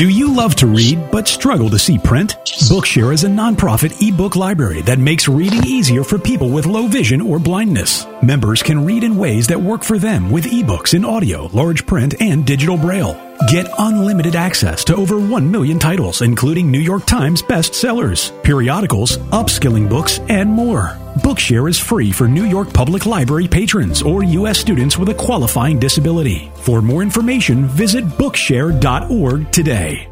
Do you love to read but struggle to see print? Bookshare is a nonprofit ebook library that makes reading easier for people with low vision or blindness. Members can read in ways that work for them with ebooks in audio, large print, and digital braille. Get unlimited access to over 1 million titles, including New York Times bestsellers, periodicals, upskilling books, and more. Bookshare is free for New York Public Library patrons or U.S. students with a qualifying disability. For more information, visit Bookshare.org today.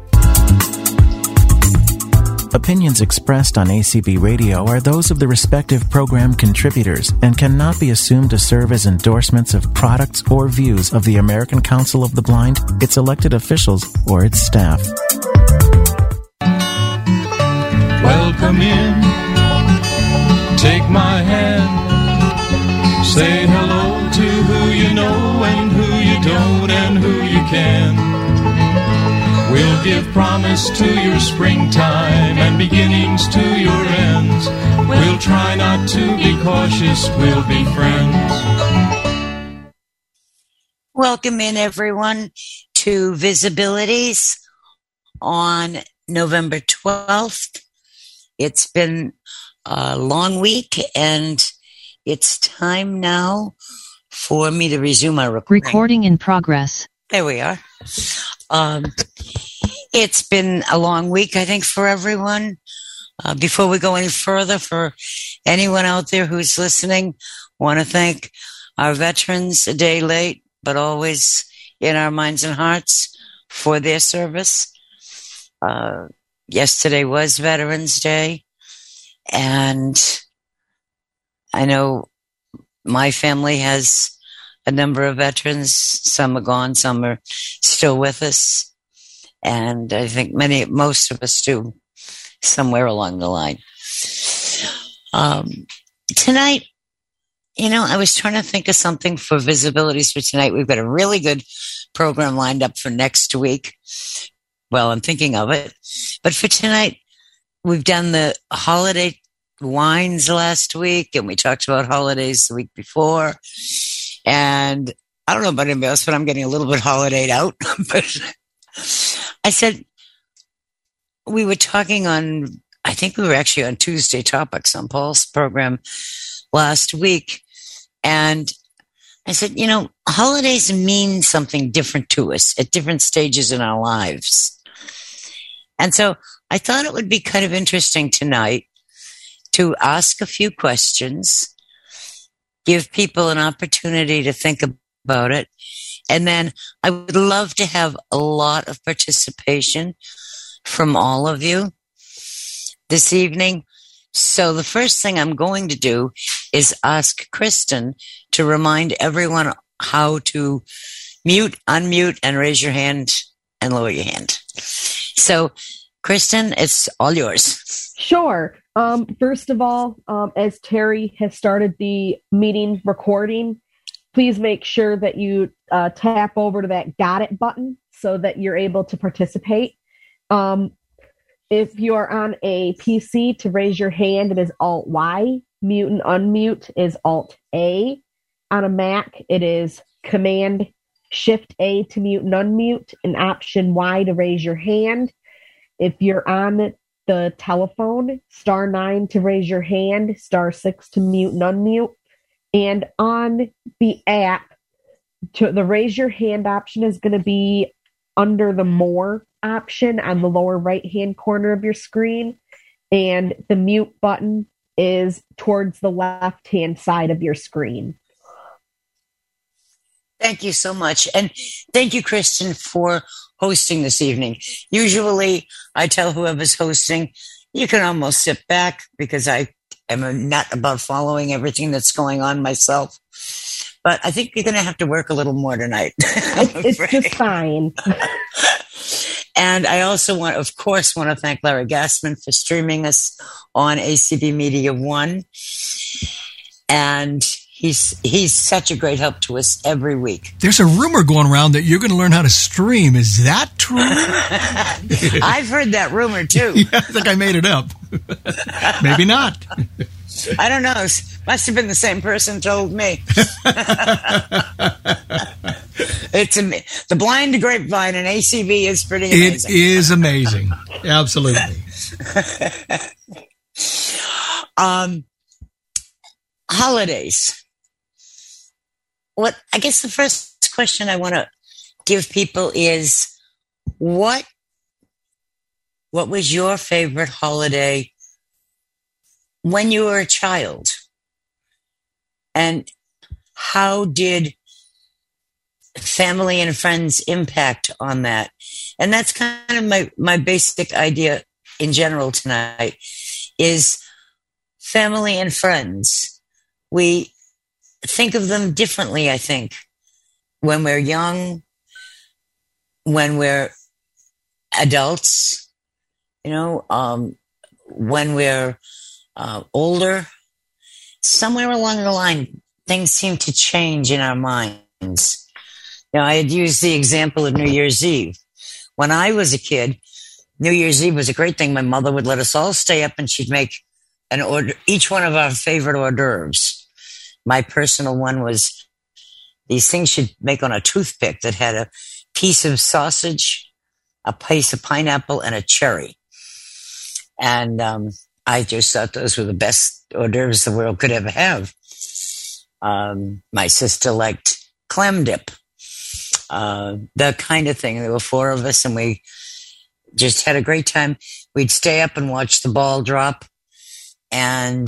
Opinions expressed on ACB Radio are those of the respective program contributors and cannot be assumed to serve as endorsements of products or views of the American Council of the Blind, its elected officials, or its staff. Welcome in. Take my hand. Say hello to who you know and who you don't and who you can. We'll give promise to your springtime and beginnings to your ends. We'll try not to be cautious, we'll be friends. Welcome in, everyone, to Visibilities on November 12th. It's been a long week, and it's time now for me to resume my recording. Recording in progress. There we are. Um, it's been a long week, I think, for everyone. Uh, before we go any further, for anyone out there who's listening, want to thank our veterans a day late, but always in our minds and hearts for their service. Uh, yesterday was Veterans Day, and I know my family has a number of veterans. Some are gone, some are still with us. And I think many, most of us do somewhere along the line. Um, tonight, you know, I was trying to think of something for visibilities for tonight. We've got a really good program lined up for next week. Well, I'm thinking of it. But for tonight, we've done the holiday wines last week and we talked about holidays the week before. And I don't know about anybody else, but I'm getting a little bit holidayed out. but I said, we were talking on, I think we were actually on Tuesday topics on Paul's program last week. And I said, you know, holidays mean something different to us at different stages in our lives. And so I thought it would be kind of interesting tonight to ask a few questions, give people an opportunity to think about it, and then I would love to have a lot of participation from all of you this evening. So the first thing I'm going to do is ask Kristen to remind everyone how to mute, unmute, and raise your hand and lower your hand. So, Kristen, it's all yours. Sure. Um, first of all, um, as Terry has started the meeting recording, please make sure that you uh, tap over to that got it button so that you're able to participate. Um, if you are on a PC to raise your hand, it is Alt Y. Mute and unmute is Alt A. On a Mac, it is Command Shift A to mute and unmute, and Option Y to raise your hand. If you're on the telephone, star nine to raise your hand, star six to mute and unmute. And on the app, to the raise your hand option is going to be under the more option on the lower right hand corner of your screen. And the mute button is towards the left hand side of your screen. Thank you so much. And thank you, Kristen, for hosting this evening. Usually I tell whoever's hosting, you can almost sit back because I am not about following everything that's going on myself. But I think you're going to have to work a little more tonight. it's, it's just fine. and I also want, of course, want to thank Larry Gassman for streaming us on ACB Media One. And he's he's such a great help to us every week. There's a rumor going around that you're going to learn how to stream. Is that true? I've heard that rumor too. yeah, I think I made it up. Maybe not. I don't know. Must have been the same person told me. it's a, the blind grapevine and ACB is pretty amazing. It is amazing. Absolutely. um, holidays. What I guess the first question I want to give people is what what was your favorite holiday when you were a child? And how did family and friends impact on that? And that's kind of my, my basic idea in general tonight is family and friends. We think of them differently, I think, when we're young, when we're adults, you know, um, when we're uh, older, somewhere along the line, things seem to change in our minds. You know, I had used the example of New Year's Eve. When I was a kid, New Year's Eve was a great thing. My mother would let us all stay up and she'd make an order, each one of our favorite hors d'oeuvres. My personal one was these things you'd make on a toothpick that had a piece of sausage, a piece of pineapple, and a cherry. And um, I just thought those were the best hors d'oeuvres the world could ever have. Um, my sister liked clam dip, uh, that kind of thing. There were four of us, and we just had a great time. We'd stay up and watch the ball drop, and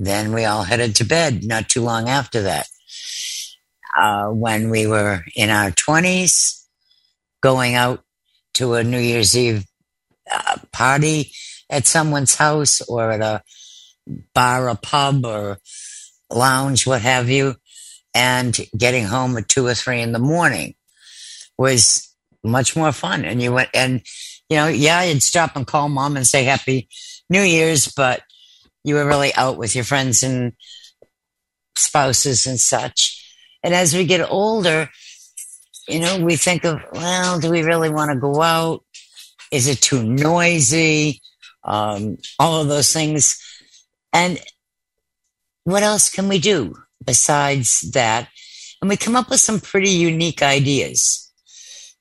then we all headed to bed. Not too long after that, uh, when we were in our twenties, going out to a New Year's Eve uh, party at someone's house or at a bar, a pub, or lounge, what have you, and getting home at two or three in the morning was much more fun. And you went, and you know, yeah, you'd stop and call mom and say Happy New Year's, but you were really out with your friends and spouses and such. And as we get older, you know, we think of, well, do we really want to go out? Is it too noisy? um, all of those things. And what else can we do besides that? And we come up with some pretty unique ideas.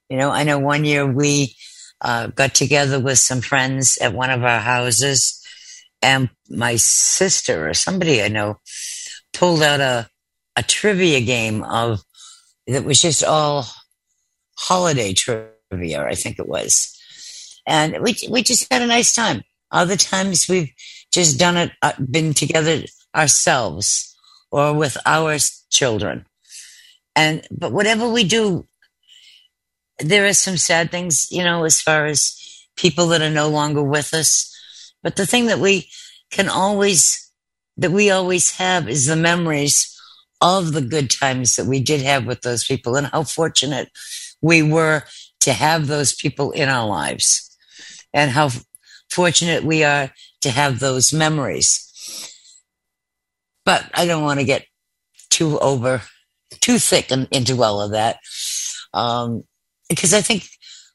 You know, I know one year we uh, got together with some friends at one of our houses, and my sister or somebody I know pulled out a a trivia game of that was just all holiday trivia, I think it was, and we we just had a nice time. Other times we've just done it, uh, been together ourselves or with our children. And, but whatever we do, there are some sad things, you know, as far as people that are no longer with us. But the thing that we can always, that we always have is the memories of the good times that we did have with those people and how fortunate we were to have those people in our lives and how fortunate we are to have those memories. But I don't want to get too over, too thick in, into all of that. Um, because I think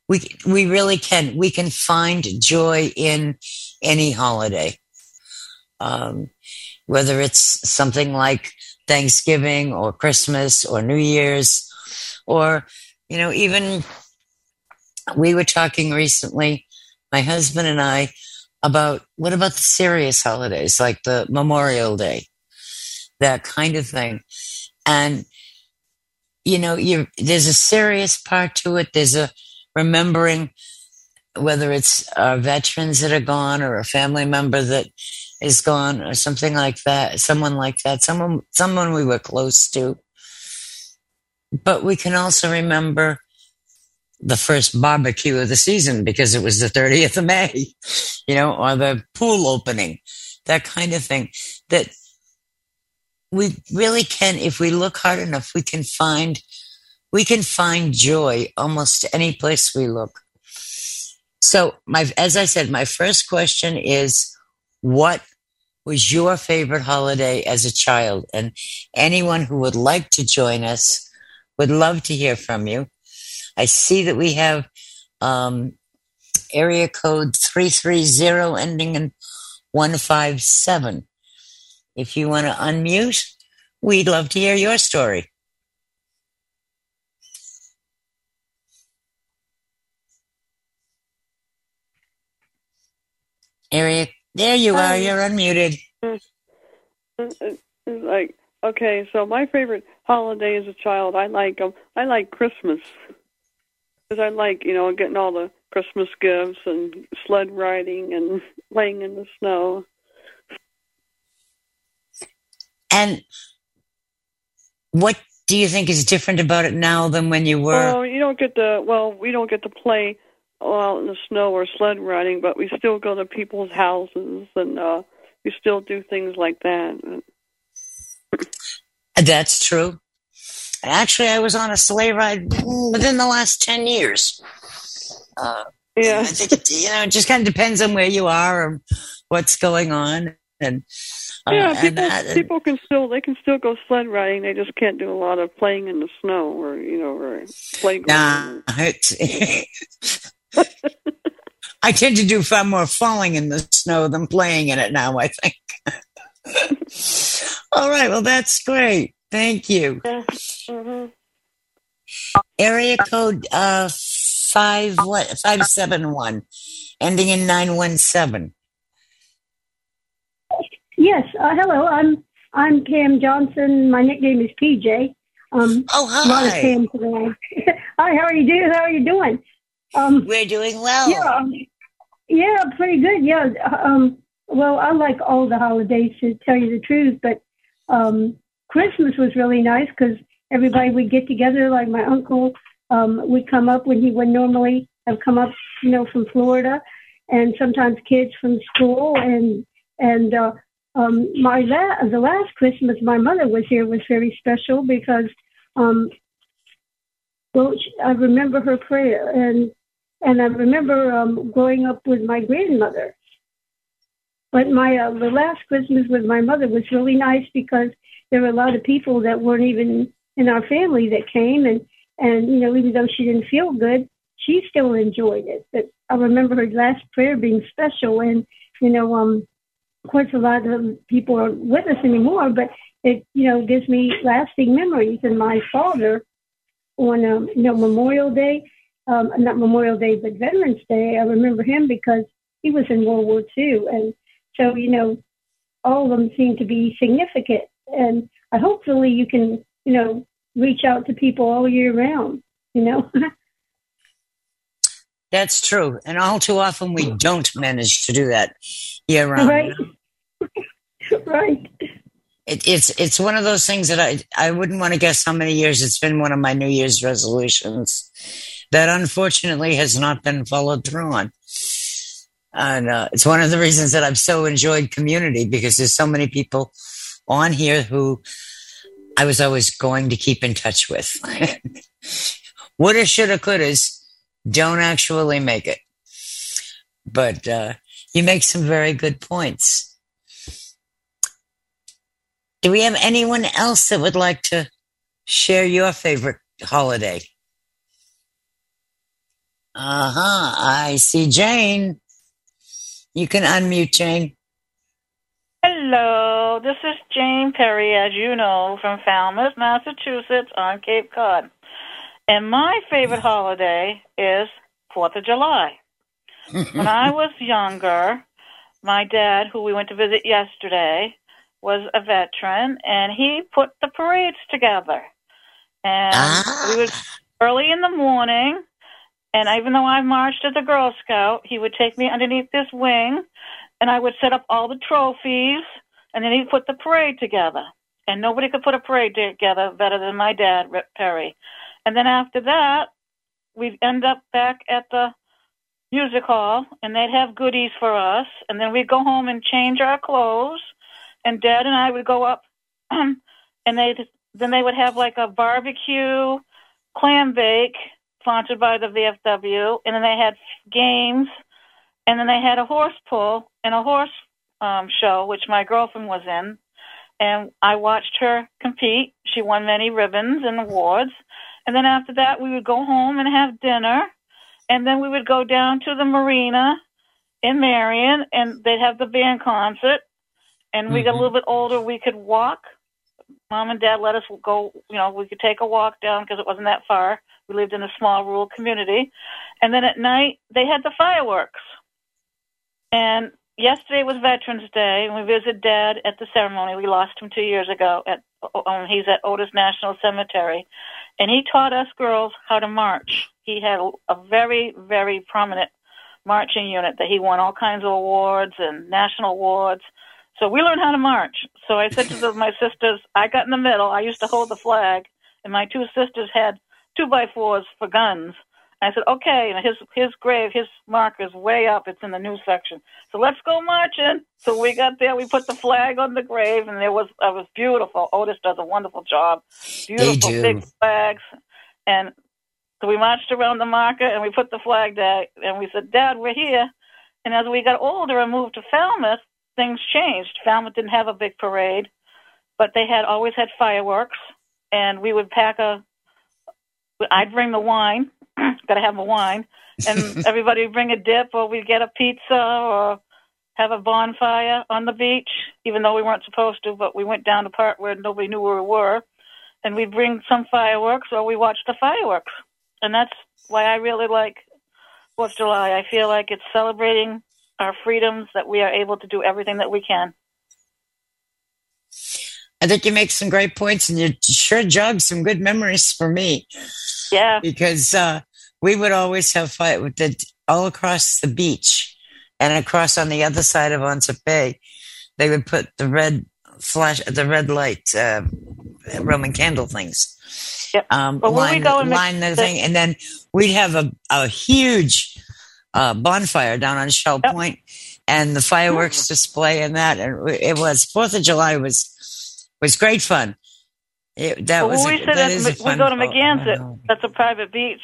we, we really can, we can find joy in any holiday. Um, whether it's something like Thanksgiving or Christmas or New Year's, or, you know, even we were talking recently my husband and I about what about the serious holidays like the Memorial Day, that kind of thing. And, you know, you there's a serious part to it. There's a remembering whether it's our veterans that are gone or a family member that is gone or something like that, someone like that, someone, someone we were close to. But we can also remember the first barbecue of the season because it was the 30th of May, you know, or the pool opening, that kind of thing. That we really can, if we look hard enough, we can find, we can find joy almost any place we look. So my, as I said, my first question is, what was your favorite holiday as a child? And anyone who would like to join us would love to hear from you. I see that we have um, area code 330 ending in 157. If you want to unmute, we'd love to hear your story. Area, there you are. You're unmuted. Like okay, so my favorite holiday as a child, I like um, I like Christmas because I like you know getting all the Christmas gifts and sled riding and laying in the snow. And what do you think is different about it now than when you were? Well, you don't get to well, we don't get to play out in the snow or sled riding, but we still go to people's houses and uh we still do things like that. That's true. Actually, I was on a sleigh ride within the last 10 years. Uh, Yeah. I think it, you know, it just kind of depends on where you are and what's going on. And, uh, Yeah, and people that- people can still they can still go sled riding. They just can't do a lot of playing in the snow or you know or playground. Nah, it's, I tend to do far more falling in the snow than playing in it now, I think. All right, well, that's great. Thank you. hmm Area code uh, five what five seven one, ending in nine one seven. Yes. Uh, hello. I'm I'm Cam Johnson. My nickname is PJ. Um, Oh, a lot of hi. Cam today. hi. How are you doing? How are you doing? Um, We're doing well. yeah. um, Yeah. Pretty good. Yeah. Um, well, I like all the holidays to tell you the truth, but um, Christmas was really nice because everybody would get together. Like my uncle um, would come up when he would normally have come up, you know, from Florida, and sometimes kids from school and and uh, um, my la- the last Christmas my mother was here was very special because um, well I remember her prayer and and I remember um, growing up with my grandmother. But my uh, the last Christmas with my mother was really nice because there were a lot of people that weren't even in our family that came and and you know even though she didn't feel good she still enjoyed it. But I remember her last prayer being special and you know um of course a lot of people aren't with us anymore but it you know gives me lasting memories and my father on um, you know Memorial Day um not Memorial Day but Veterans Day I remember him because he was in World War II and so you know all of them seem to be significant. And I hopefully you can you know reach out to people all year round you know? That's true. And all too often we don't manage to do that year round. right. Right. It, it's it's one of those things that I I wouldn't want to guess how many years. It's been one of my New Year's resolutions that unfortunately has not been followed through on. And uh, it's one of the reasons that I've so enjoyed community because there's so many people on here who I was always going to keep in touch with. Woulda, shoulda, couldas don't actually make it, but uh, you make some very good points. Do we have anyone else that would like to share your favorite holiday? Uh huh. I see Jane. You can unmute Jane. Hello, this is Jane Perry, as you know, from Falmouth, Massachusetts, on Cape Cod. And my favorite holiday is Fourth of July. when I was younger, my dad, who we went to visit yesterday, was a veteran, and he put the parades together. And Ah. we would early in the morning, and even though I marched as a Girl Scout, he would take me underneath this wing, and I would set up all the trophies, and then he'd put the parade together. And nobody could put a parade together better than my dad, Rip Perry. And then after that, we'd end up back at the music hall, and they'd have goodies for us, and then we'd go home and change our clothes, and Dad and I would go up, and they then they would have like a barbecue, clam bake sponsored by the VFW, and then they had games, and then they had a horse pull and a horse um, show, which my girlfriend was in, and I watched her compete. She won many ribbons and awards, and then after that we would go home and have dinner, and then we would go down to the marina in Marion, and they'd have the band concert. And we got a Mhm. little bit older, we could walk. Mom and Dad let us go. You know, we could take a walk down because it wasn't that far. We lived in a small rural community, and then at night they had the fireworks. And yesterday was Veterans Day, and we visited Dad at the ceremony. We lost him two years ago. At um, he's at Otis National Cemetery, and he taught us girls how to march. He had a very, very prominent marching unit that he won all kinds of awards and national awards. So we learned how to march. So I said to the, my sisters, I got in the middle. I used to hold the flag, and my two sisters had two by fours for guns. And I said, okay, and his his grave, his marker's way up. It's in the news section. So let's go marching. So we got there. We put the flag on the grave, and it was it was beautiful. Otis does a wonderful job. Beautiful do. big flags, and so we marched around the marker, and we put the flag there, and we said, Dad, we're here. And as we got older and moved to Falmouth, things changed. Falmouth didn't have a big parade, but they had always had fireworks, and we would pack a. I'd bring the wine got to have a wine, and everybody would bring a dip, or we'd get a pizza, or have a bonfire on the beach, even though we weren't supposed to. But we went down the part where nobody knew where we were, and we'd bring some fireworks, or we watched the fireworks, and that's why I really like Fourth of July. I feel like it's celebrating our freedoms that we are able to do everything that we can. I think you make some great points, and you sure jog some good memories for me. Yeah, because uh, we would always have fight with the all across the beach and across on the other side of Onset Bay. They would put the red flash, the red light uh, Roman candle things. Yep. Um, But when we line, go and line the mix- thing, and then we'd have a, a huge uh, bonfire down on Shell Yep. Point, and the fireworks display and that. And it was Fourth of July was was great fun. It, that But was a, we sit at, a we go to Megansett. oh. That's a private beach.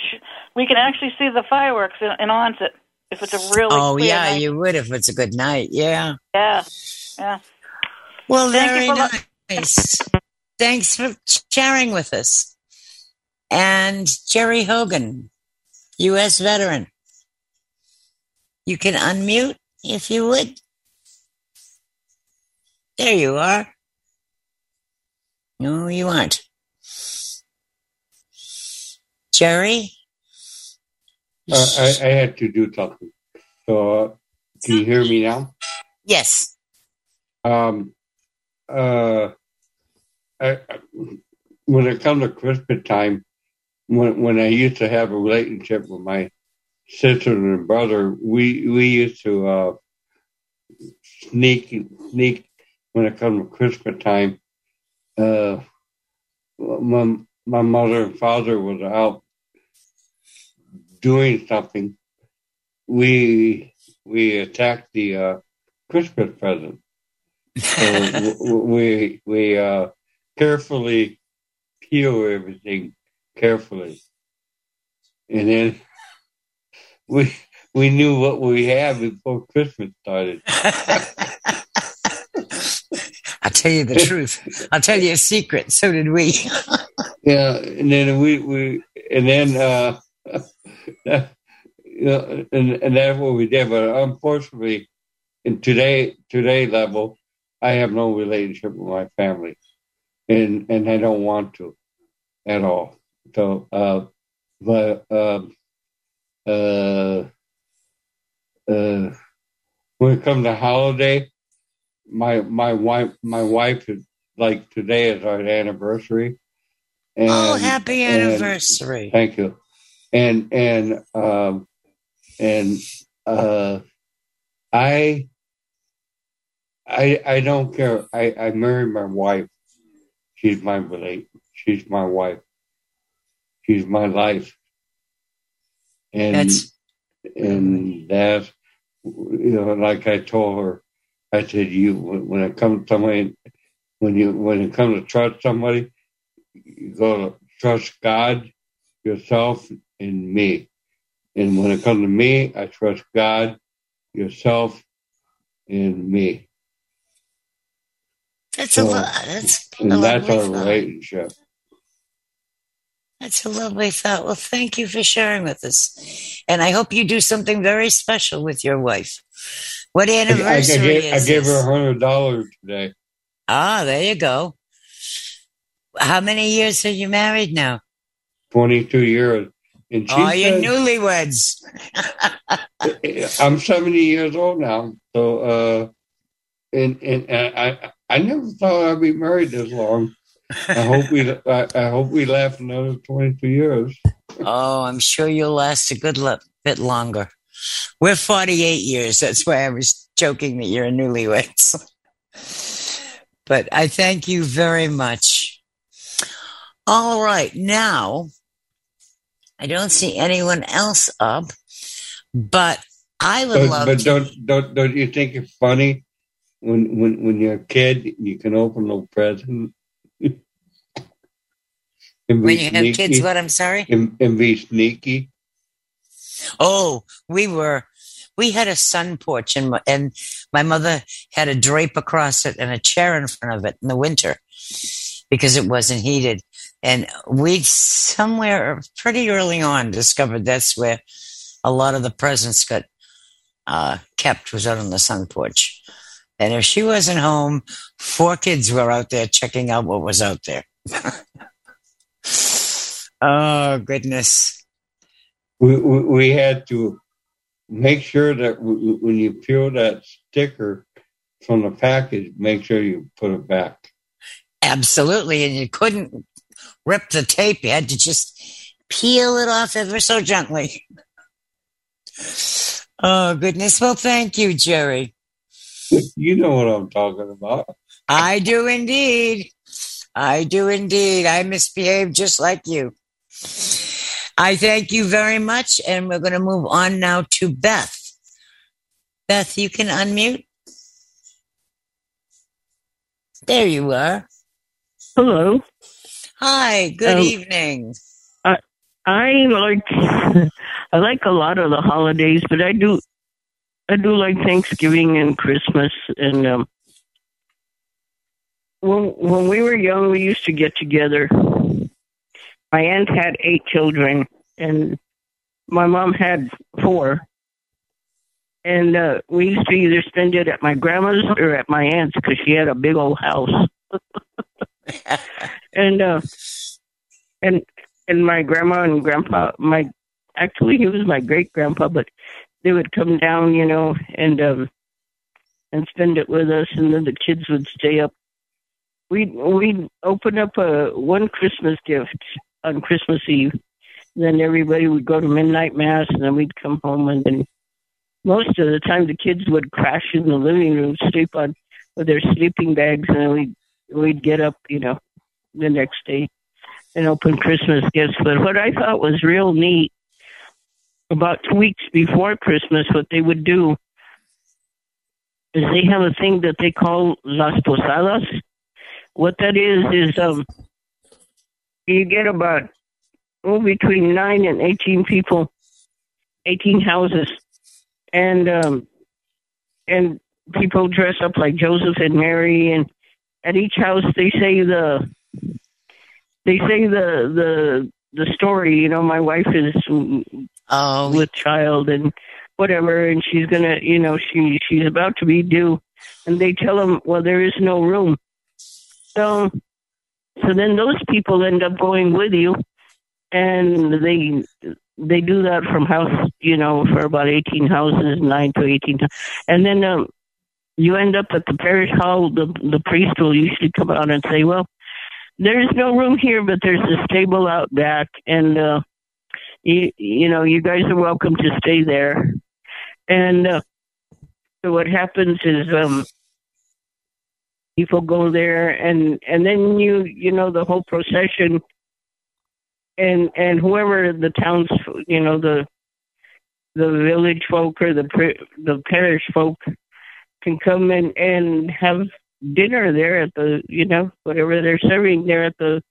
We can actually see the fireworks in, in Onset if it's a really Oh yeah, night. you would if it's a good night. Yeah. yeah, yeah. Well, Thank very lo- nice. Thanks for sharing with us. And Jerry Hogan, U.S. veteran. You can unmute if you would. There you are. No, you aren't. Jerry? Uh, I, I had to do something. So, uh, can you hear me now? Yes. Um, uh, I, I- when it comes to Christmas time, when when I used to have a relationship with my sister and brother, we we used to uh, sneak sneak when it comes to Christmas time. Uh, my my mother and father was out doing something. We we attacked the uh, Christmas present. So we we uh, carefully peel everything carefully, and then we we knew what we had before Christmas started. I'll tell you the truth. I'll tell you a secret. So did we. Yeah, and then we we and then uh, you know, and and that's what we did. But unfortunately, in today today level, I have no relationship with my family, and and I don't want to at all. So, uh, but um, uh, uh, when it comes to holiday, my my wife my wife is like today is our anniversary. And, oh, happy and- anniversary. Thank you. And and um and uh I I I don't care. I, I married my wife. She's my relate she's my wife. She's my life. And That's and that's you know, like I told her, I said, you when it comes to somebody, when you when it comes to trust somebody, you go to trust God, yourself, and me. And when it comes to me, I trust God, yourself, and me. that's a lot. That's a And that's our relationship. That's a lovely thought. Well, thank you for sharing with us, and I hope you do something very special with your wife. What I, I, I anniversary gave, I is gave her a hundred dollars today. Ah, there you go. How many years are you married now? Twenty two years. And she Oh, you're newlyweds. I'm 70 years old now, so uh, and and I I never thought I'd be married this long. I hope we I, I hope we last another 22 years. Oh, I'm sure you'll last a good le- bit longer. We're 48 years. That's why I was joking that you're a newlyweds. but I thank you very much. All right, now I don't see anyone else up, but I would But, love but to. don't don't don't you think it's funny when when when you're a kid you can open a present When you have kids, what? I'm sorry. and, and be sneaky? Oh, we were, we had a sun porch and, my- and my mother had a drape across it and a chair in front of it in the winter because it wasn't heated. And we somewhere pretty early on discovered that's where a lot of the presents got uh, kept was out on the sun porch. And if she wasn't home, four kids were out there checking out what was out there. oh, goodness. We, we we had to make sure that when you peel that sticker from the package, make sure you put it back. Absolutely. And you couldn't rip the tape. You had to just peel it off ever so gently. Oh, goodness. Well, thank you, Jerry. You know what I'm talking about. I do indeed. I do indeed. I misbehave just like you. I thank you very much. And we're going to move on now to Beth. Beth, you can unmute. There you are. Hello. Hi. Good Um, evening. I like I like a lot of the holidays, but I do I do like Thanksgiving and Christmas and um when when we were young we used to get together. My aunt had eight children and my mom had four. And uh we used to either spend it at my grandma's or at my aunt's because she had a big old house. and uh and and my grandma and grandpa my actually he was my great grandpa but they would come down you know and um and spend it with us and then the kids would stay up we'd we'd open up a one christmas gift on christmas eve then everybody would go to midnight mass and then we'd come home and then most of the time the kids would crash in the living room sleep on with their sleeping bags and then we'd we'd get up you know the next day and open Christmas gifts. But what I thought was real neat about two weeks before Christmas, what they would do is they have a thing that they call Las Posadas. What that is is um you get about oh between nine and eighteen people, eighteen houses, and um and people dress up like Joseph and Mary, and at each house they say the they say the the the story. You know, my wife is oh. with child and whatever, and she's gonna, you know, she she's about to be due, and they tell them, well, there is no room. So, so then those people end up going with you, and they they do that from house, you know, for about eighteen houses, nine to eighteen, and then um, you end up at the parish hall. The the priest will usually come out and say, well there's no room here, but there's a stable out back, and uh, you you know you guys are welcome to stay there. And uh, so what happens is um, people go there, and and then you you know the whole procession, and and whoever the towns you know the the village folk or the the parish folk can come and and have dinner there at the you know whatever they're serving there at the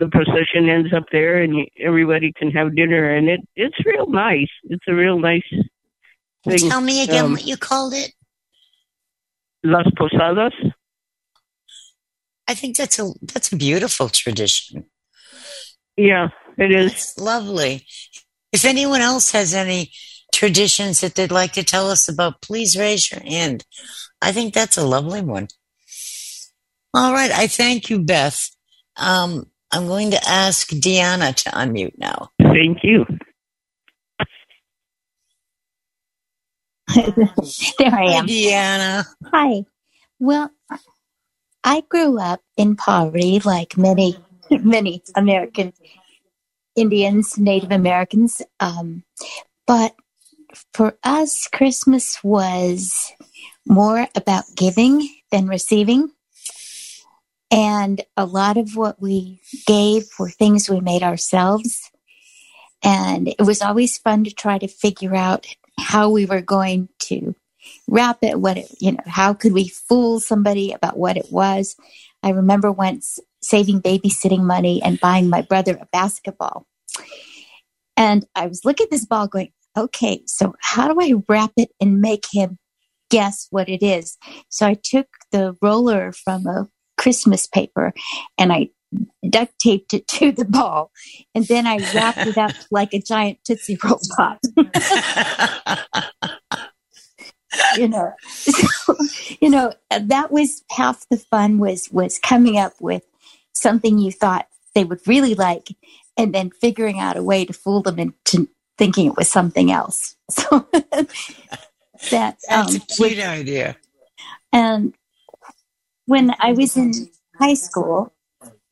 the procession ends up there and everybody can have dinner and it it's real nice it's a real nice thing Tell me again Um, what you called it. Las posadas I think that's a that's a beautiful tradition. yeah it is It's lovely. If anyone else has any traditions that they'd like to tell us about, please raise your hand. I think that's a lovely one. All right, I thank you, Beth. Um, I'm going to ask Deanna to unmute now. thank you there I am. Hi, Deanna. Hi. Well, I grew up in poverty, like many, many American Indians, Native Americans. Um, but for us, Christmas was more about giving than receiving. And a lot of what we gave were things we made ourselves. And it was always fun to try to figure out how we were going to wrap it, what it, you know, how could we fool somebody about what it was. I remember once saving babysitting money and buying my brother a basketball. And I was looking at this ball going, okay, so how do I wrap it and make him guess what it is? So I took the roller from a Christmas paper and I duct taped it to the ball and then I wrapped it up like a giant Tootsie Roll Pop. you know, so, you know, that was half the fun was, was coming up with something you thought they would really like and then figuring out a way to fool them into thinking it was something else. So that That's um, a cute was- idea. and when I was in high school,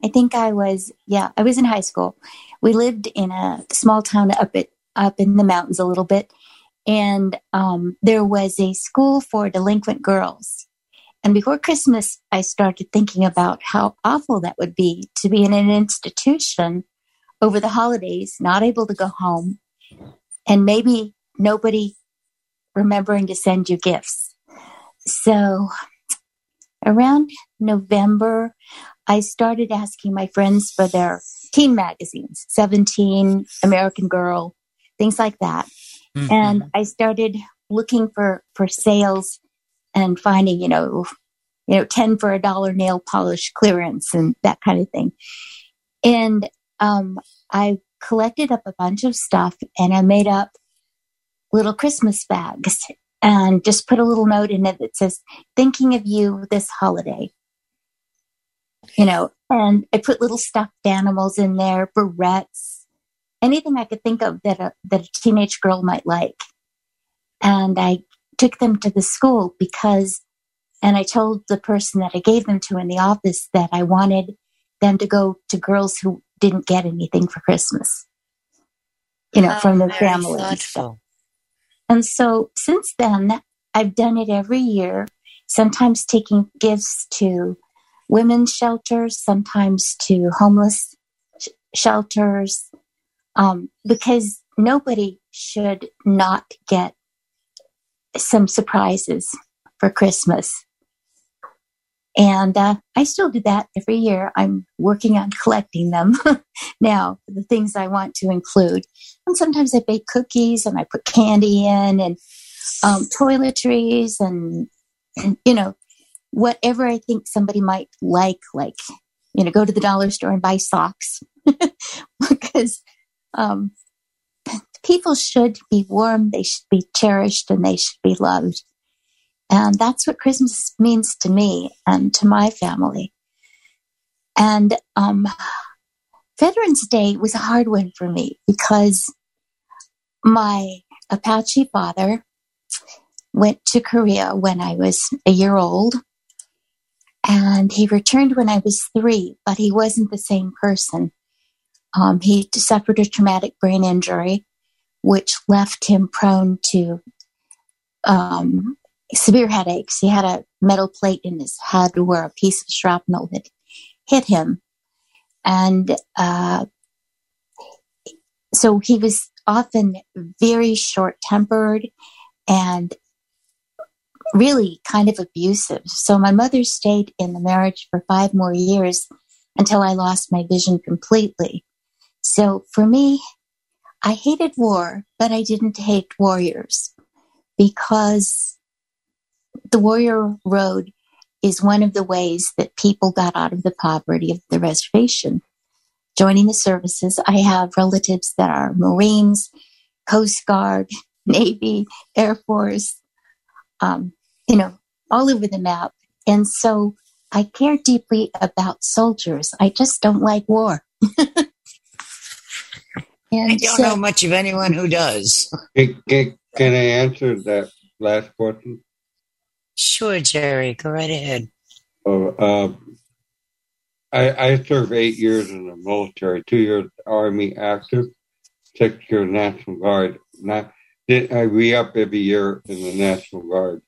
I think I was, yeah, I was in high school. We lived in a small town up at, up in the mountains a little bit. And um, there was a school for delinquent girls. And before Christmas, I started thinking about how awful that would be to be in an institution over the holidays, not able to go home, and maybe nobody remembering to send you gifts. So around November, I started asking my friends for their teen magazines, 17, American Girl, things like that. And I started looking for, for sales and finding, you know, you know, 10 for a dollar nail polish clearance and that kind of thing. And um, I collected up a bunch of stuff and I made up little Christmas bags and just put a little note in it that says, thinking of you this holiday. You know, and I put little stuffed animals in there, barrettes, anything I could think of that a, that a teenage girl might like. And I took them to the school because, and I told the person that I gave them to in the office that I wanted them to go to girls who didn't get anything for Christmas, you know, Oh, from their oh, very family. and stuff. thoughtful. And so since then, I've done it every year, sometimes taking gifts to women's shelters, sometimes to homeless sh- shelters, um, because nobody should not get some surprises for Christmas. And uh, I still do that every year. I'm working on collecting them now, the things I want to include. And sometimes I bake cookies and I put candy in and um, toiletries and, and, you know, whatever I think somebody might like, like, you know, go to the dollar store and buy socks because um, people should be warm, they should be cherished, and they should be loved. And that's what Christmas means to me and to my family. And um, Veterans Day was a hard one for me because my Apache father went to Korea when I was a year old. And he returned when I was three, but he wasn't the same person. Um, he suffered a traumatic brain injury, which left him prone to um, severe headaches. He had a metal plate in his head where a piece of shrapnel had hit him. And uh, so he was often very short tempered and really kind of abusive. So my mother stayed in the marriage for five more years until I lost my vision completely. So for me, I hated war, but I didn't hate warriors because the warrior road is one of the ways that people got out of the poverty of the reservation. Joining the services, I have relatives that are Marines, Coast Guard, Navy, Air Force, um, you know, all over the map. And so I care deeply about soldiers. I just don't like war. and I don't so- know much of anyone who does. Can, can, can I answer that last question? Sure, Jerry. Go right ahead. Uh, uh, I, I served eight years in the military, two years Army active, six years National Guard. Not, I re up every year in the National Guard,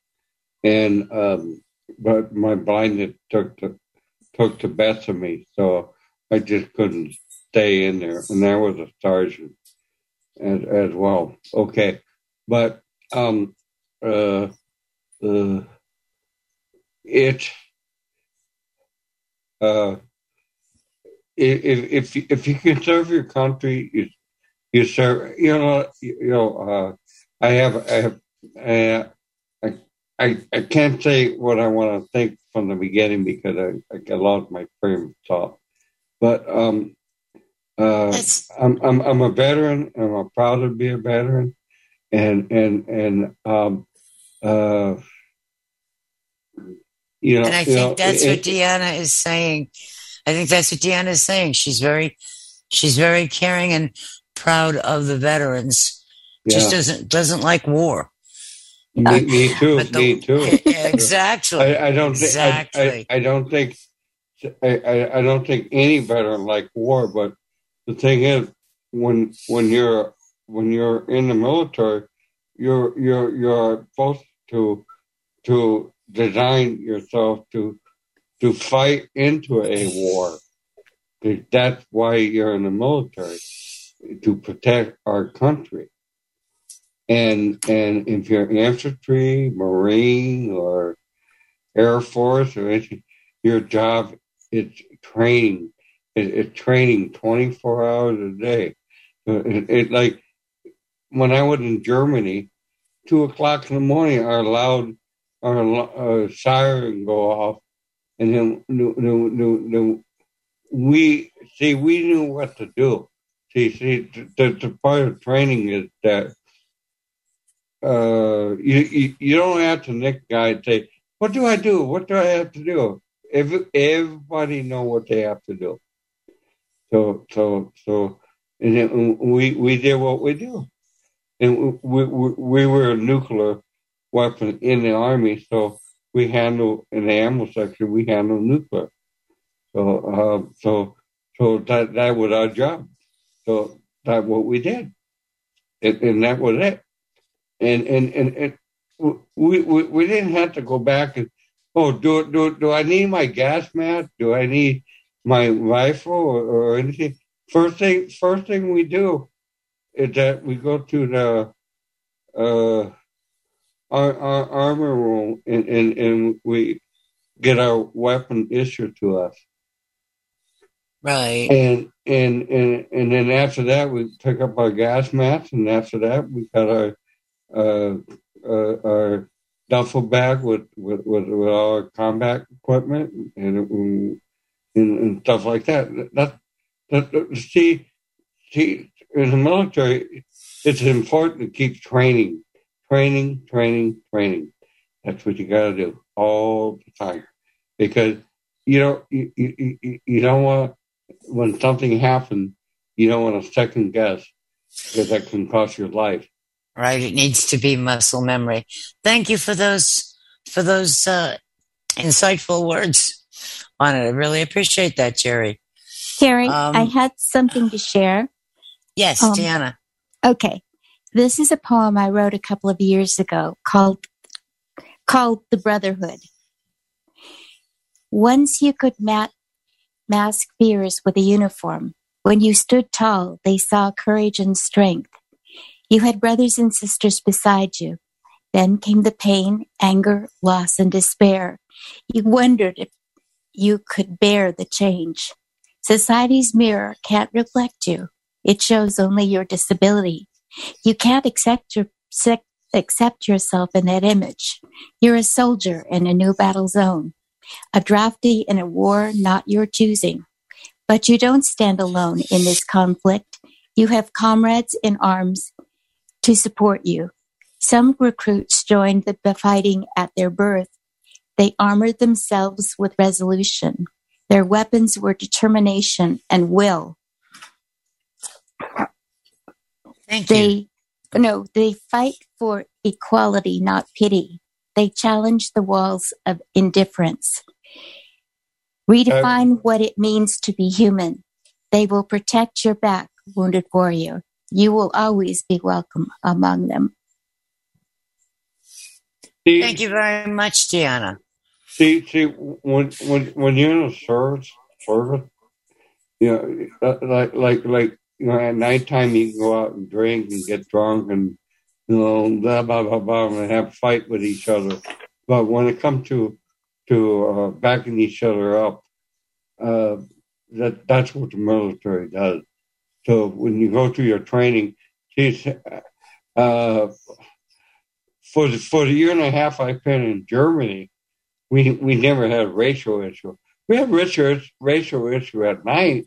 and um, but my blindness took the took the best of me, so I just couldn't stay in there, and there was a sergeant as as well. Okay, but um, uh, uh, it uh, if if if you can serve your country, you you serve. You know, you know. Uh, I have I have uh, I I I can't say what I want to think from the beginning because I I lost my frame of thought. But um, uh, I'm I'm I'm a veteran. and I'm proud to be a veteran, and and and um, uh, you know. And I think know, that's it, what Deanna is saying. I think that's what Deanna is saying. She's very, she's very caring and proud of the veterans. Just doesn't doesn't like war. Me, uh, me too. The- me too. Exactly. I, I don't think. I, Exactly. I, I don't think. I, I, I don't think any veteran like war. But the thing is, when when you're when you're in the military, you're you're you're supposed to to design yourself to to fight into a war. That's why you're in the military to protect our country. And and if you're infantry, marine, or air force, or anything, your job is training. It, it's training 24 hours a day. It, it like when I was in Germany, two o'clock in the morning, our loud our uh, siren go off, and then no, no, no, we see we knew what to do. See, see, the, the part of training is that uh, you, you you don't have to nick guy and say, "What do I do? What do I have to do?" Every, everybody know what they have to do. So so so, and we we did what we do, and we we, we were a nuclear weapon in the army, so we handle in the ammo section we handle nuclear. So uh, so so that that was our job. So that's what we did, and, and that was it. And and and, and we, we we didn't have to go back and oh do do do I need my gas mask? Do I need my rifle or, or anything? First thing first thing we do is that we go to the uh our, our armor room and, and, and we get our weapon issued to us. Right. And and and and then after that we pick up our gas masks and after that we got our our duffel bag with with, with, with all our combat equipment and, and and stuff like that. That that, that see see in the military it's important to keep training, training, training, training. That's what you got to do all the time because you you, you, you, you don't want when something happens you don't want to second guess because that can cost your life. Right. It needs to be muscle memory. Thank you for those for those uh, insightful words on it. I really appreciate that, Jerry. Jerry, Um, I had something to share. Yes, Um, Deanna. Okay. This is a poem I wrote a couple of years ago called called The Brotherhood. Once you could ma- mask fears with a uniform. When you stood tall, they saw courage and strength. You had brothers and sisters beside you. Then came the pain, anger, loss, and despair. You wondered if you could bear the change. Society's mirror can't reflect you. It shows only your disability. You can't accept your accept yourself in that image. You're a soldier in a new battle zone, a draftee in a war not your choosing. But you don't stand alone in this conflict. You have comrades in arms to support you. Some recruits joined the fighting at their birth. They armored themselves with resolution. Their weapons were determination and will. Thank they, No, they fight for equality, not pity. They challenge the walls of indifference. Redefine uh, what it means to be human. They will protect your back, wounded warrior. You will always be welcome among them. See, Thank you very much, Deanna. See, see, when when when you're in a service, service, you know, uh, like like like you know, at nighttime you can go out and drink and get drunk and you know, blah blah blah blah, and have a fight with each other. But when it comes to to uh, backing each other up, uh, that that's what the military does. So when you go through your training, geez, uh, for the for the year and a half I've been in Germany, we we never had a racial issue. We have racial racial issue at night,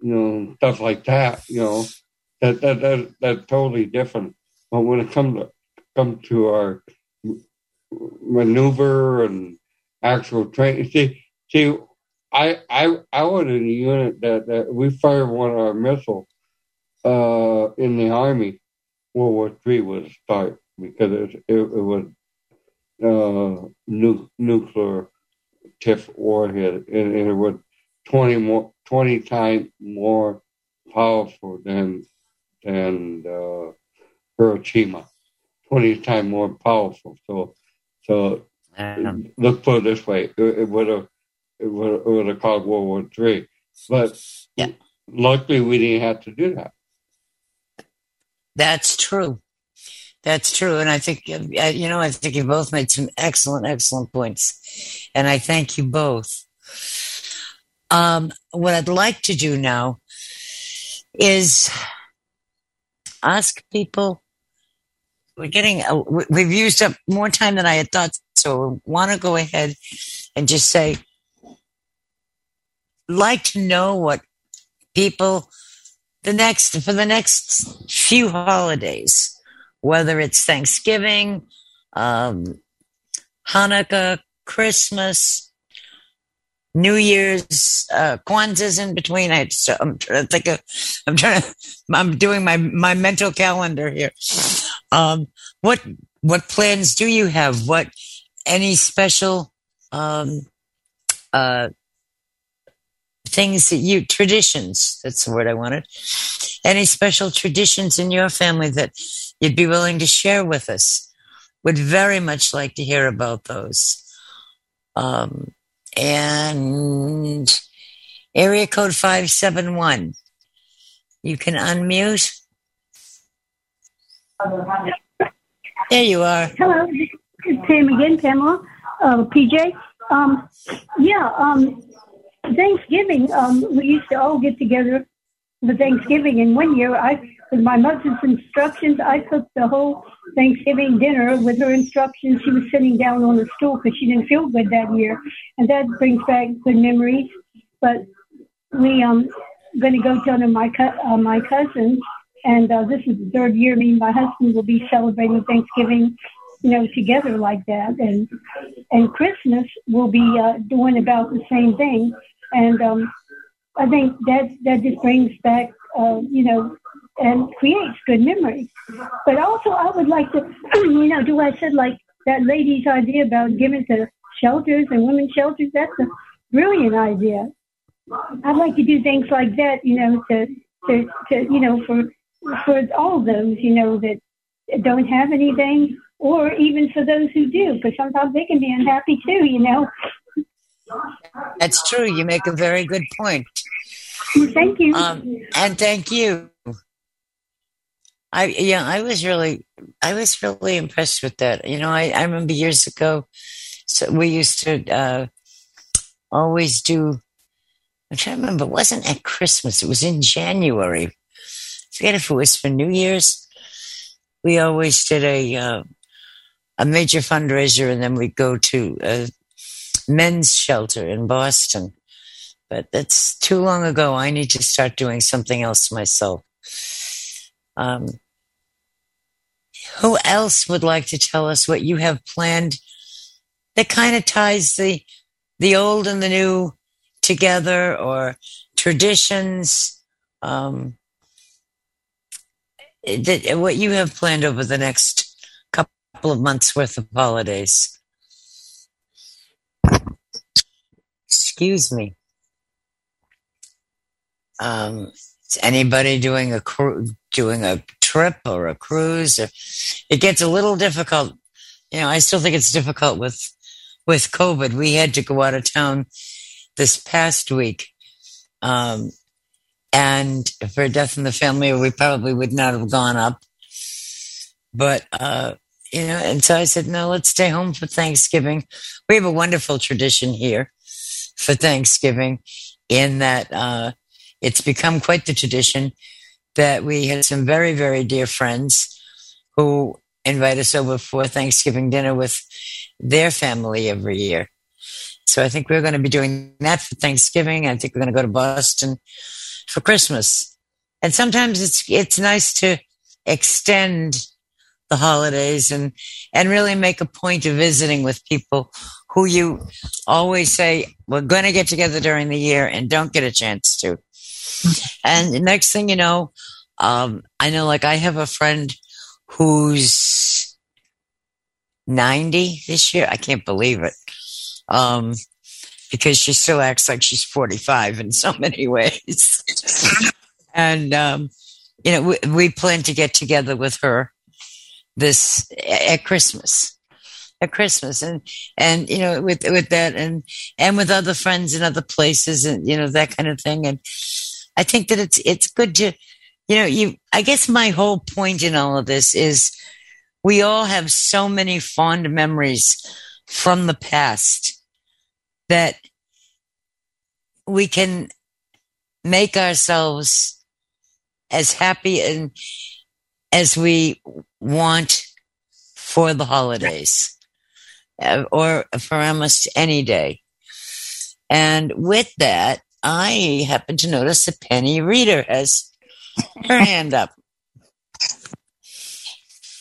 you know, stuff like that. You know, that that that that's totally different. But when it comes to come to our maneuver and actual training, see, see, I I I was in a unit that, that we fired one of our missiles uh, in the army. World War Three was start because it it, it was uh, nu- nuclear TIF warhead, and, and, it was twenty more twenty times more powerful than than uh, Hiroshima, twenty times more powerful. So so um, look put it this way, it, it would have it would have caused World War Three. But yeah. luckily, we didn't have to do that. That's true. That's true. And I think, uh, you know, I think you both made some excellent, excellent points. And I thank you both. Um, what I'd like to do now is ask people. We're getting, we've used up more time than I had thought. So I want to go ahead and just say, like to know what people the next for the next few holidays, whether it's Thanksgiving, um, Hanukkah, Christmas, New Year's, uh, Kwanzaa's in between. I just, I'm trying to think of, I'm trying to, I'm doing my, my mental calendar here. Um, what, what plans do you have? What, any special, um, uh, things that you traditions that's the word i wanted. Any special traditions in your family that you'd be willing to share with us? Would very much like to hear about those. Um, and area code 571 you can unmute. There you are. Hello Pam again pamela. Uh, pj um, yeah um, Thanksgiving, um, we used to all get together for Thanksgiving. And one year, I, with my mother's instructions, I cooked the whole Thanksgiving dinner with her instructions. She was sitting down on a stool because she didn't feel good that year, and that brings back good memories. But we um going to go to my co- uh, my cousins, and uh, this is the third year. Me and my husband will be celebrating Thanksgiving you know, together like that. And and Christmas will be uh, doing about the same thing. And um, I think that that just brings back, uh, you know, and creates good memories. But also, I would like to, you know, do I said like that lady's idea about giving to shelters and women's shelters. That's a brilliant idea. I'd like to do things like that, you know, to to, to you know for for all those, you know, that don't have anything, or even for those who do, because sometimes they can be unhappy too, you know. That's true. You make a very good point. Thank you. Um, and thank you. I yeah, I was really I was really impressed with that. You know, I, I remember years ago so we used to uh, always do I'm trying to remember, it wasn't at Christmas, it was in January. I forget if it was for New Year's. We always did a uh, a major fundraiser and then we'd go to a men's shelter in Boston. But that's too long ago. I need to start doing something else myself. Um, who else would like to tell us what you have planned that kind of ties the the old and the new together or traditions um, that what you have planned over the next couple of months worth of holidays. Excuse me. Um, is anybody doing a cru- doing a trip or a cruise? Or, it gets a little difficult. You know, I still think it's difficult with with COVID. We had to go out of town this past week, um, and for death in the family, we probably would not have gone up. But uh, you know, and so I said, no, let's stay home for Thanksgiving. We have a wonderful tradition here for Thanksgiving, in that uh, it's become quite the tradition that we had some very, very dear friends who invite us over for Thanksgiving dinner with their family every year. So I think we're going to be doing that for Thanksgiving. I think we're going to go to Boston for Christmas. And sometimes it's it's nice to extend the holidays and and really make a point of visiting with people who you always say we're going to get together during the year and don't get a chance to. And the next thing you know, um, I know like I have a friend who's 90 this year. I can't believe it. Um, because she still acts like she's 45 in so many ways. and, um, you know, we, we, plan to get together with her this at Christmas, at Christmas, and and you know, with with that, and and with other friends in other places, and you know that kind of thing. And I think that it's it's good to, you know, you. I guess my whole point in all of this is we all have so many fond memories from the past that we can make ourselves as happy and as we want for the holidays or for almost any day. And with that, I happen to notice that Penny Reeder has her hand up.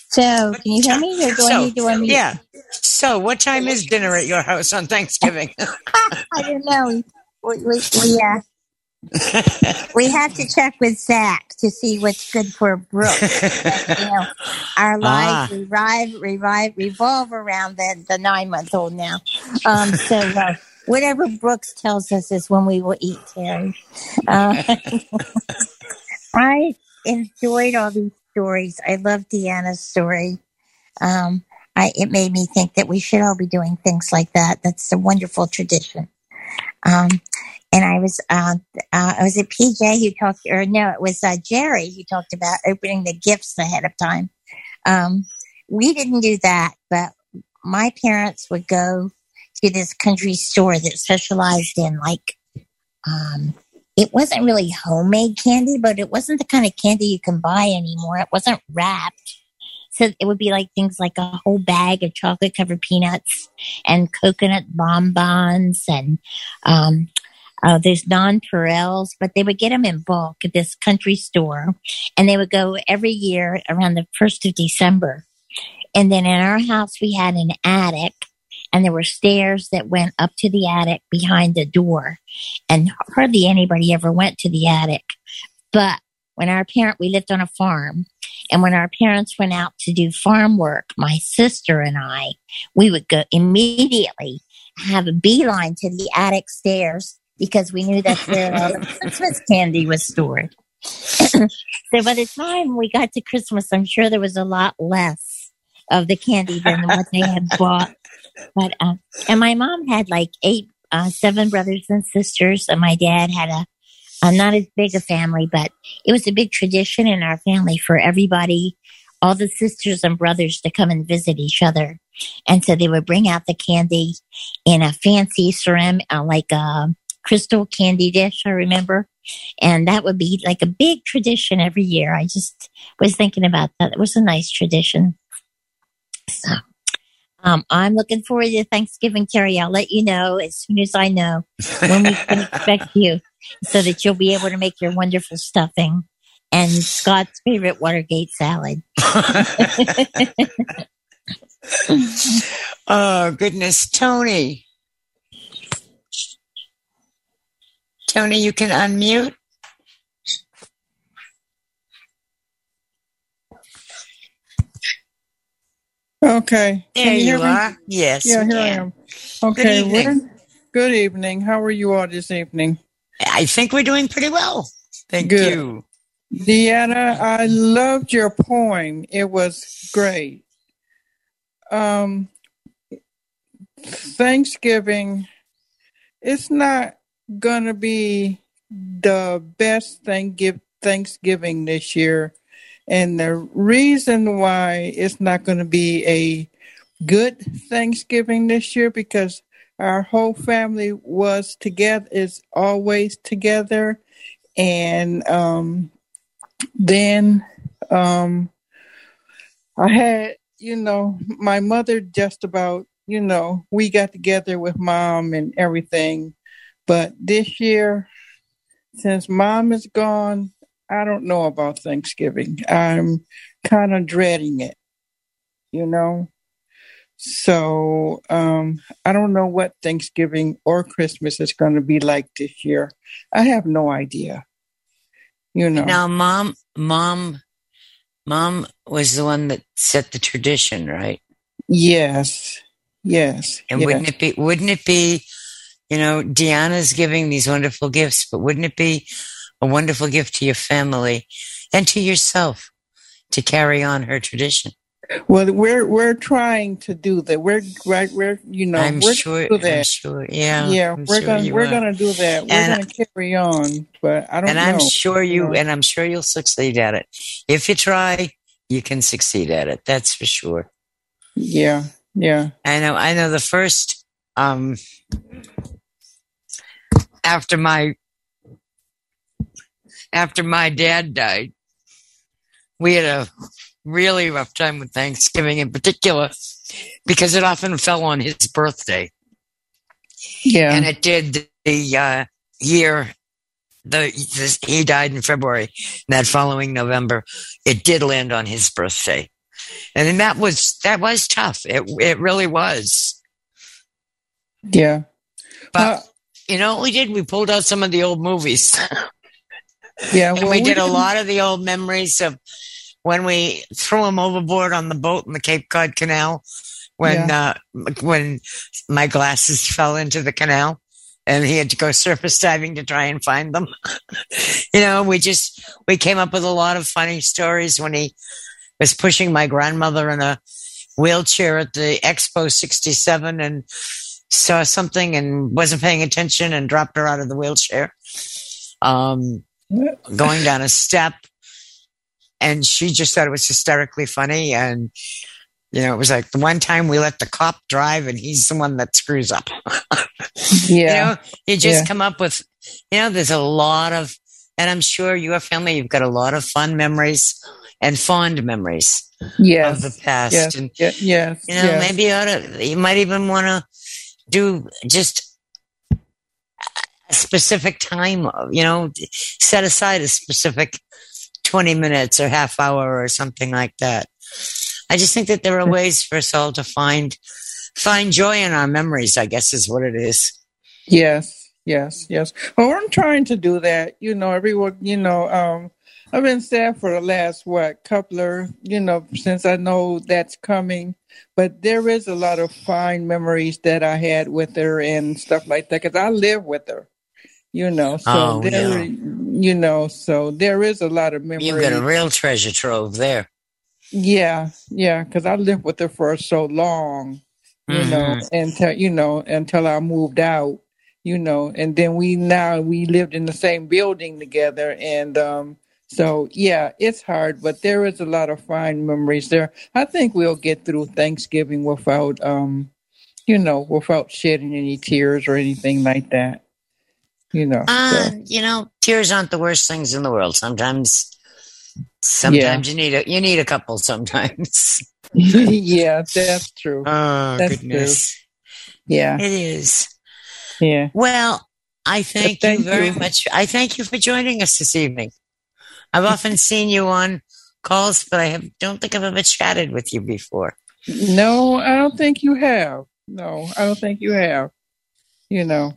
So, can you hear me? Or do so, I need to unmute? Yeah. So, what time is dinner at your house on Thanksgiving? I don't know. We, we, we, uh, we have to check with Zach to see what's good for Brooke. But, you know, our lives ah. revive, revive, revolve around the, the nine month old now. Um, so uh, whatever Brooks tells us is when we will eat, Terry. Uh, I enjoyed all these stories. I love Deanna's story. Um, I, it made me think that we should all be doing things like that. That's a wonderful tradition. Um, and I was, uh, uh, was it PJ who talked, or no, it was uh, Jerry who talked about opening the gifts ahead of time. Um, we didn't do that, but my parents would go to this country store that specialized in like, um, it wasn't really homemade candy, but it wasn't the kind of candy you can buy anymore. It wasn't wrapped. So it would be like things like a whole bag of chocolate covered peanuts and coconut bonbons and um, uh, there's nonpareils, but they would get them in bulk at this country store, and they would go every year around the first of December. And then in our house, we had an attic, and there were stairs that went up to the attic behind the door, and hardly anybody ever went to the attic. But when our parent, we lived on a farm, and when our parents went out to do farm work, my sister and I, we would go immediately have a beeline to the attic stairs because we knew that's where all the Christmas candy was stored. so by the time we got to Christmas, I'm sure there was a lot less of the candy than what they had bought. But uh, and my mom had like eight, uh, seven brothers and sisters, and my dad had a, a not as big a family, but it was a big tradition in our family for everybody, all the sisters and brothers to come and visit each other. And so they would bring out the candy in a fancy ceramic, uh, like a crystal candy dish, I remember. And that would be like a big tradition every year. I just was thinking about that. It was a nice tradition. So um, I'm looking forward to Thanksgiving, Terry. I'll let you know as soon as I know when we can expect you so that you'll be able to make your wonderful stuffing and Scott's favorite Watergate salad. oh, goodness. Tony, Tony, you can unmute. Okay. There Can you, you hear me? are. Yes, Yeah, here I am. Okay. Good evening. Good evening. How are you all this evening? I think we're doing pretty well. Thank Good. you. Deanna, I loved your poem. It was great. Um, Thanksgiving, it's not gonna be the best thing give Thanksgiving this year. And the reason why it's not gonna be a good Thanksgiving this year because our whole family was together is always together and um then um I had, you know, my mother just about, you know, we got together with mom and everything. But this year, since mom is gone, I don't know about Thanksgiving. I'm kind of dreading it, you know? So um, I don't know what Thanksgiving or Christmas is going to be like this year. I have no idea. You know. Now, mom, mom, mom was the one that set the tradition, right? Yes. Yes. And yes. wouldn't it be, wouldn't it be, you know, Deanna's giving these wonderful gifts, but wouldn't it be a wonderful gift to your family and to yourself to carry on her tradition? Well, we're we're trying to do that. We're right. We're you know I'm we're sure- do that. I'm sure, yeah, yeah. I'm we're sure gonna we're are. gonna do that. We're And- gonna carry on, but I don't and know. I'm sure you, and I'm sure you'll succeed at it. If you try, you can succeed at it. That's for sure. Yeah, yeah. I know. I know. The first, um, after my after my dad died, we had a really rough time with Thanksgiving in particular because it often fell on his birthday. Yeah. And it did the, uh, year, the, this, he died in February. And that following November, it did land on his birthday. And then that was, that was tough. It, it really was. Yeah. But, you know what we did? We pulled out some of the old movies. Yeah, and well, we we did a lot of the old memories of when we threw him overboard on the boat in the Cape Cod Canal when uh, when my glasses fell into the canal and he had to go surface diving to try and find them. you know, we just we came up with a lot of funny stories when he was pushing my grandmother in a wheelchair at the Expo 67 and saw something and wasn't paying attention and dropped her out of the wheelchair. Um, going down a step and she just thought it was hysterically funny and you know it was like the one time we let the cop drive and he's the one that screws up you Yeah. know you just Yeah. come up with you know there's a lot of and i'm sure your family you've got a lot of fun memories and fond memories Yes. of the past Yes. and ye- yes. you know yes. maybe you ought to you might even want to do just a specific time you know set aside a specific 20 minutes or half hour or something like that i just think that there are ways for us all to find find joy in our memories i guess is what it is Yes, yes, yes. Well, I'm trying to do that. You know, everyone, you know, um, I've been sad for the last, what, couple of, you know, since I know that's coming. But there is a lot of fine memories that I had with her and stuff like that because I live with her, you know. So Oh, there, yeah. you know, so there is a lot of memories. you've got a real treasure trove there Yeah, yeah, because I lived with her for so long, you know, Mhm. until you know until I moved out, you know, and then we now we lived in the same building together, and um, so yeah, it's hard, but there is a lot of fine memories there. I think we'll get through Thanksgiving without um, you know, without shedding any tears or anything like that, you know. Uh, so. you know, tears aren't the worst things in the world. Sometimes, sometimes you need a you need a couple. Sometimes. yeah, that's true. Oh That's goodness, true. Yeah, it is. yeah. Well, I thank, thank you very you. much. I thank you for joining us this evening. I've often seen you on calls, but I have, don't think I've ever chatted with you before. No, I don't think you have. No, I don't think you have. You know,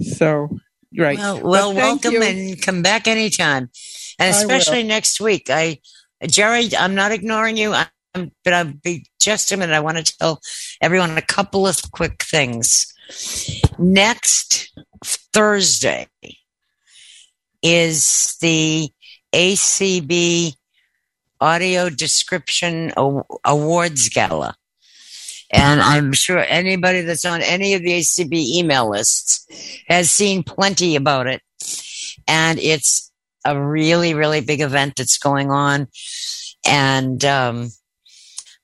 so right. Well, well welcome you. and come back anytime, and especially next week. I, Jerry, I'm not ignoring you. I'm but I'll be just a minute. I want to tell everyone a couple of quick things. Next Thursday is the ACB Audio Description Awards Gala. And I'm sure anybody that's on any of the ACB email lists has seen plenty about it. And it's a really, really big event that's going on. And um,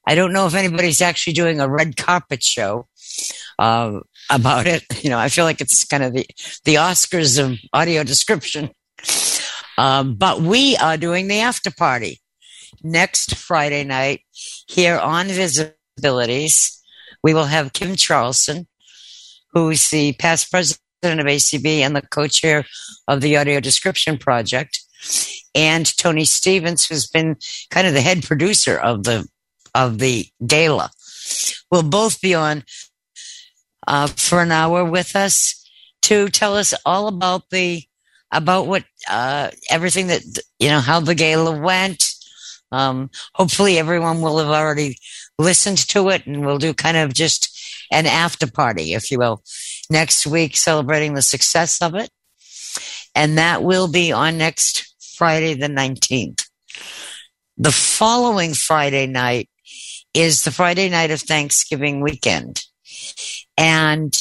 I don't know if anybody's actually doing a red carpet show uh, about it. You know, I feel like it's kind of the, the Oscars of audio description. Um, but we are doing the after party next Friday night here on We will have Kim Charlson, who's the past president of ACB and the co-chair of the Audio Description Project, and Tony Stevens, who's been kind of the head producer of the of the gala. Will both be on uh, for an hour with us to tell us all about the about what uh, everything that you know how the gala went. Um, hopefully, everyone will have already listened to it, and we'll do kind of just an after party, if you will, next week, celebrating the success of it, and that will be on next Friday, the nineteenth. The following Friday night is the Friday night of Thanksgiving weekend, and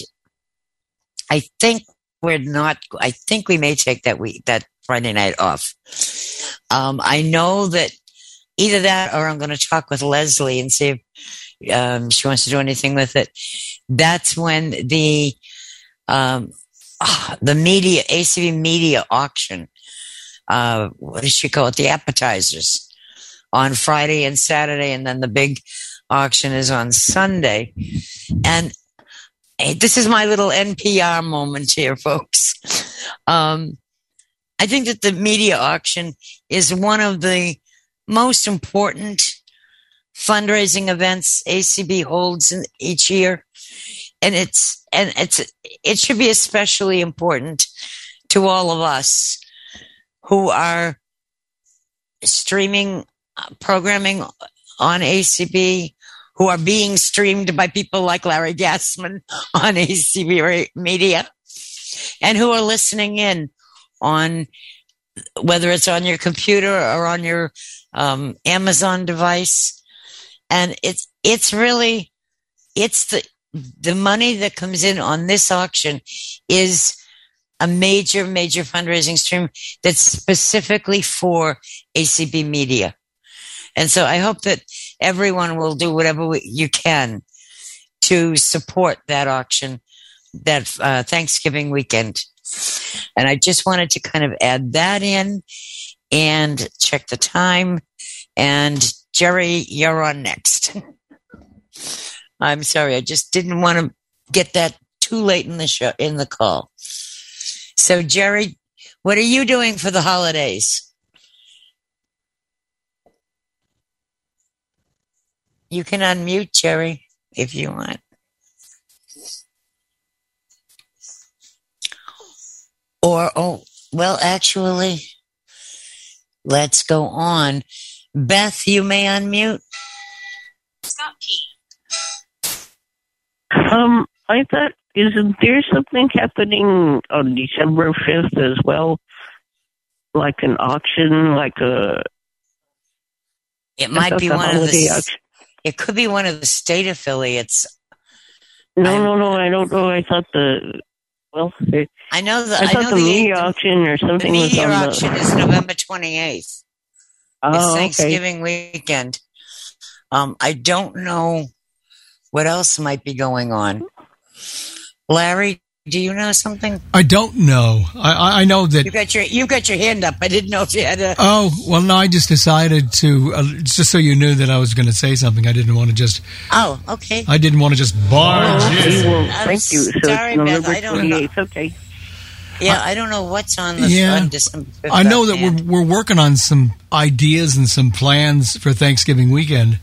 I think we're not. I think we may take that week that Friday night off. Um, I know that either that or I'm going to talk with Leslie and see if um, she wants to do anything with it. That's when the um, ah, the media ACB media auction. Uh, what does she call it? The appetizers on Friday and Saturday, and then the big auction is on Sunday. And Hey, this is my little NPR moment here, folks. Um, I think that the media auction is one of the most important fundraising events ACB holds in, each year, and it's and it's it should be especially important to all of us who are streaming uh, programming on ACB who are being streamed by people like Larry Gassman on ACB Media and who are listening in on whether it's on your computer or on your um, Amazon device. And it's, it's really, it's the, the money that comes in on this auction is a major, major fundraising stream that's specifically for ACB Media. And so I hope that everyone will do whatever you can to support that auction that uh, Thanksgiving weekend. And I just wanted to kind of add that in and check the time. And Jerry, you're on next. I'm sorry, I just didn't want to get that too late in the show in the call. So Jerry, what are you doing for the holidays? You can unmute Jerry if you want. Or, oh, well, actually, let's go on. Beth, you may unmute. Um, I thought, isn't there something happening on December 5th as well? Like an auction, like a. It might be one of the. Auction. It could be one of the state affiliates. No, I'm, no, no. I don't know. I thought the well, it, I know the I, I know the, the media auction or something. The media was on auction the, is November twenty eighth. Oh, it's okay. Thanksgiving weekend. Um, I don't know what else might be going on. Larry, do you know something? I don't know. I, I know that. You got your you got your hand up. I didn't know if you had a. Oh well, no. I just decided to uh, just so you knew that I was going to say something. I didn't want to just. Oh, okay. I didn't want to just barge Okay, in. well, thank you. So sorry, it's Beth, I don't know. 28th. Okay. Yeah, I don't know what's on the Yeah. on December 5th I know that we're we're working on some ideas and some plans for Thanksgiving weekend,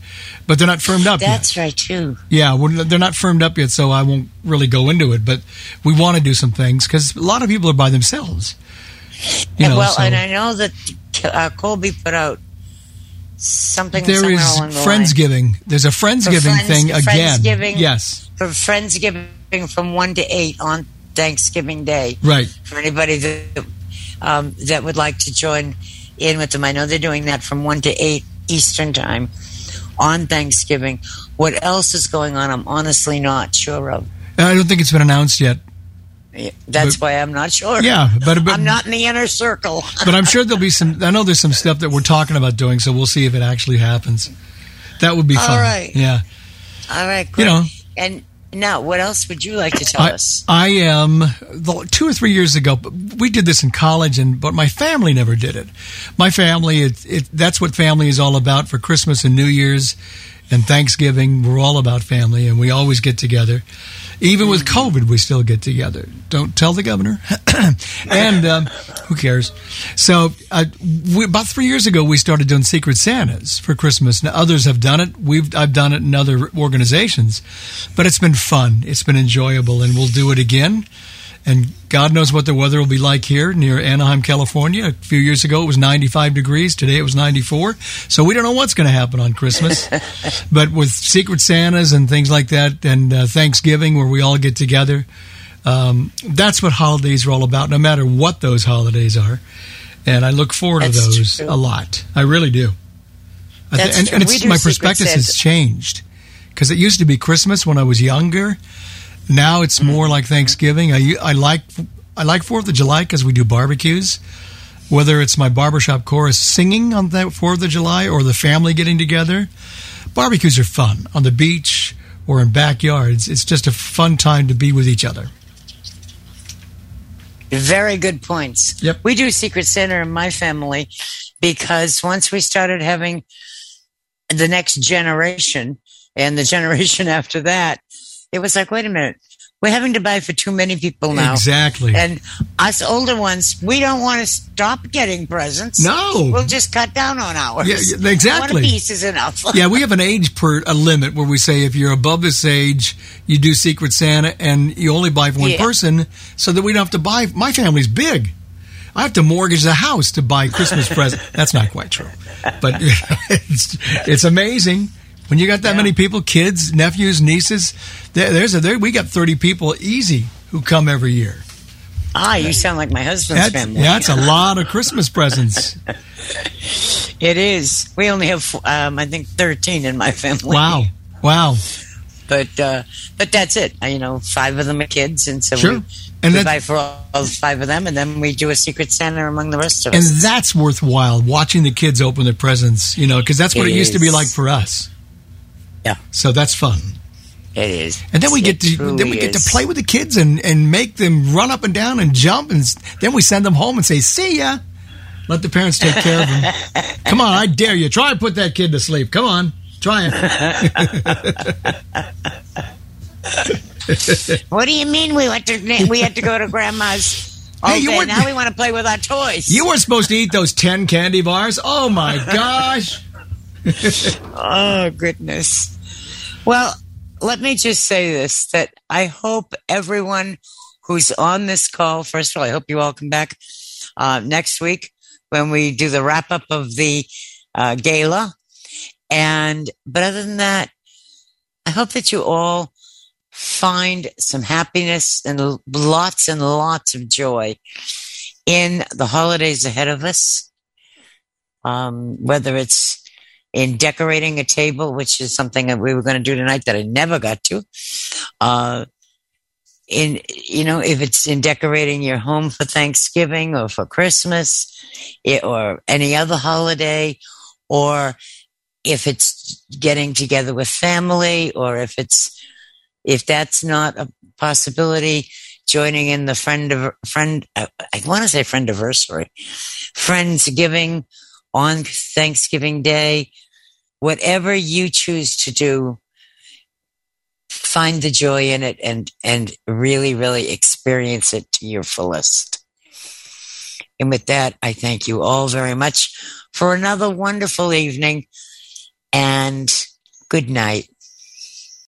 but they're not firmed up yet. That's right too. Yeah, we're, they're not firmed up yet, so I won't really go into it. But we want to do some things because a lot of people are by themselves. You And know, well, so- and I know that uh, Colby put out something. There is along the. Friendsgiving. There's a Friendsgiving friends- thing again. Friendsgiving. Yes. For Friendsgiving from 1 to 8 on Thanksgiving Day. Right. For anybody that, um, that would like to join in with them. I know they're doing that from 1 to 8 Eastern Time on Thanksgiving. What else is going on? I'm honestly not sure of. I don't think it's been announced yet. That's why I'm not sure. Yeah, but- but- I'm not in the inner circle. But I'm sure there'll be some. I know there's some stuff that we're talking about doing, so we'll see if it actually happens. That would be fun. right. Yeah. All right, You know. And now, what else would you like to tell I, us? I am two or three years ago. We did this in college, and but my family never did it. My family, it, it, that's what family is all about for Christmas and New Year's and Thanksgiving. We're all about family, and we always get together. Even with COVID, we still get together. Don't tell the governor. and um, who cares? So, uh, we, about three years ago, we started doing Secret Santas for Christmas. Now, others have done it. We've I've done it in other organizations, but it's been fun. It's been enjoyable, and we'll do it again. And God knows what the weather will be like here near Anaheim, California. A few years ago, it was 95 degrees. Today, it was 94. So we don't know what's going to happen on Christmas. but with Secret Santas and things like that, and uh, Thanksgiving, where we all get together, um, that's what holidays are all about, no matter what those holidays are. And I look forward to those true. a lot. I really do. That's and, true. and We it's do my Secret perspective has changed because it used to be Christmas when I was younger. Now it's more Mm-hmm. like Thanksgiving. I, I like I like Fourth of July because we do barbecues. Whether it's my barbershop chorus singing on the Fourth of July or the family getting together, barbecues are fun on the beach or in backyards. It's just a fun time to be with each other. Very good points. Yep. We do Secret Santa in my family because once we started having the next generation and the generation after that, it was like, wait a minute, we're having to buy for too many people now. Exactly. And us older ones, we don't want to stop getting presents. No. We'll just cut down on ours. Yeah, exactly. One piece is enough. yeah, we have an age per a limit where we say if you're above this age, you do Secret Santa and you only buy for one Yeah. person, so that we don't have to buy. My family's big. I have to mortgage the house to buy Christmas presents. That's not quite true, but it's it's amazing when you got that many people, kids, nephews, nieces. There, there's a there, we got thirty people easy who come every year. Ah, you sound like my husband's That's, family. yeah, that's a lot of Christmas presents. It is. We only have, um, I think, 13 in my family. Wow, wow. But uh, but that's it. You know, five of them are kids, and so Sure. we, And we buy for all, all five of them, and then we do a secret Santa among the rest of us. And that's worthwhile watching the kids open their presents, you know, because that's what it, It used to be like for us. Yeah. So that's fun. It is. And then we get It to then we get is. to play with the kids and, and make them run up and down and jump and then we send them home and say, "See ya." Let the parents take care of them. Come on, I dare you. Try and put that kid to sleep. Come on. Try it. What do you mean we went to we had to go to grandma's? Hey, you weren't- now we want to play with our toys. you weren't supposed to eat those 10 candy bars. Oh my gosh. oh goodness. Well, let me just say this: that I hope everyone who's on this call. First of all, I hope you all come back uh, next week when we do the wrap up of the uh, gala. And but other than that, I hope that you all find some happiness and lots and lots of joy in the holidays ahead of us. Um, whether it's in decorating a table, which is something that we were going to do tonight that I never got to. Uh, in, you know, if it's in decorating your home for Thanksgiving or for Christmas it, or any other holiday, or if it's getting together with family, or if it's, if that's not a possibility, joining in the friend of friend, uh, I want to say friend anniversary, Friendsgiving on Thanksgiving Day, whatever you choose to do, find the joy in it and, and really, really experience it to your fullest. And with that, I thank you all very much for another wonderful evening and good night.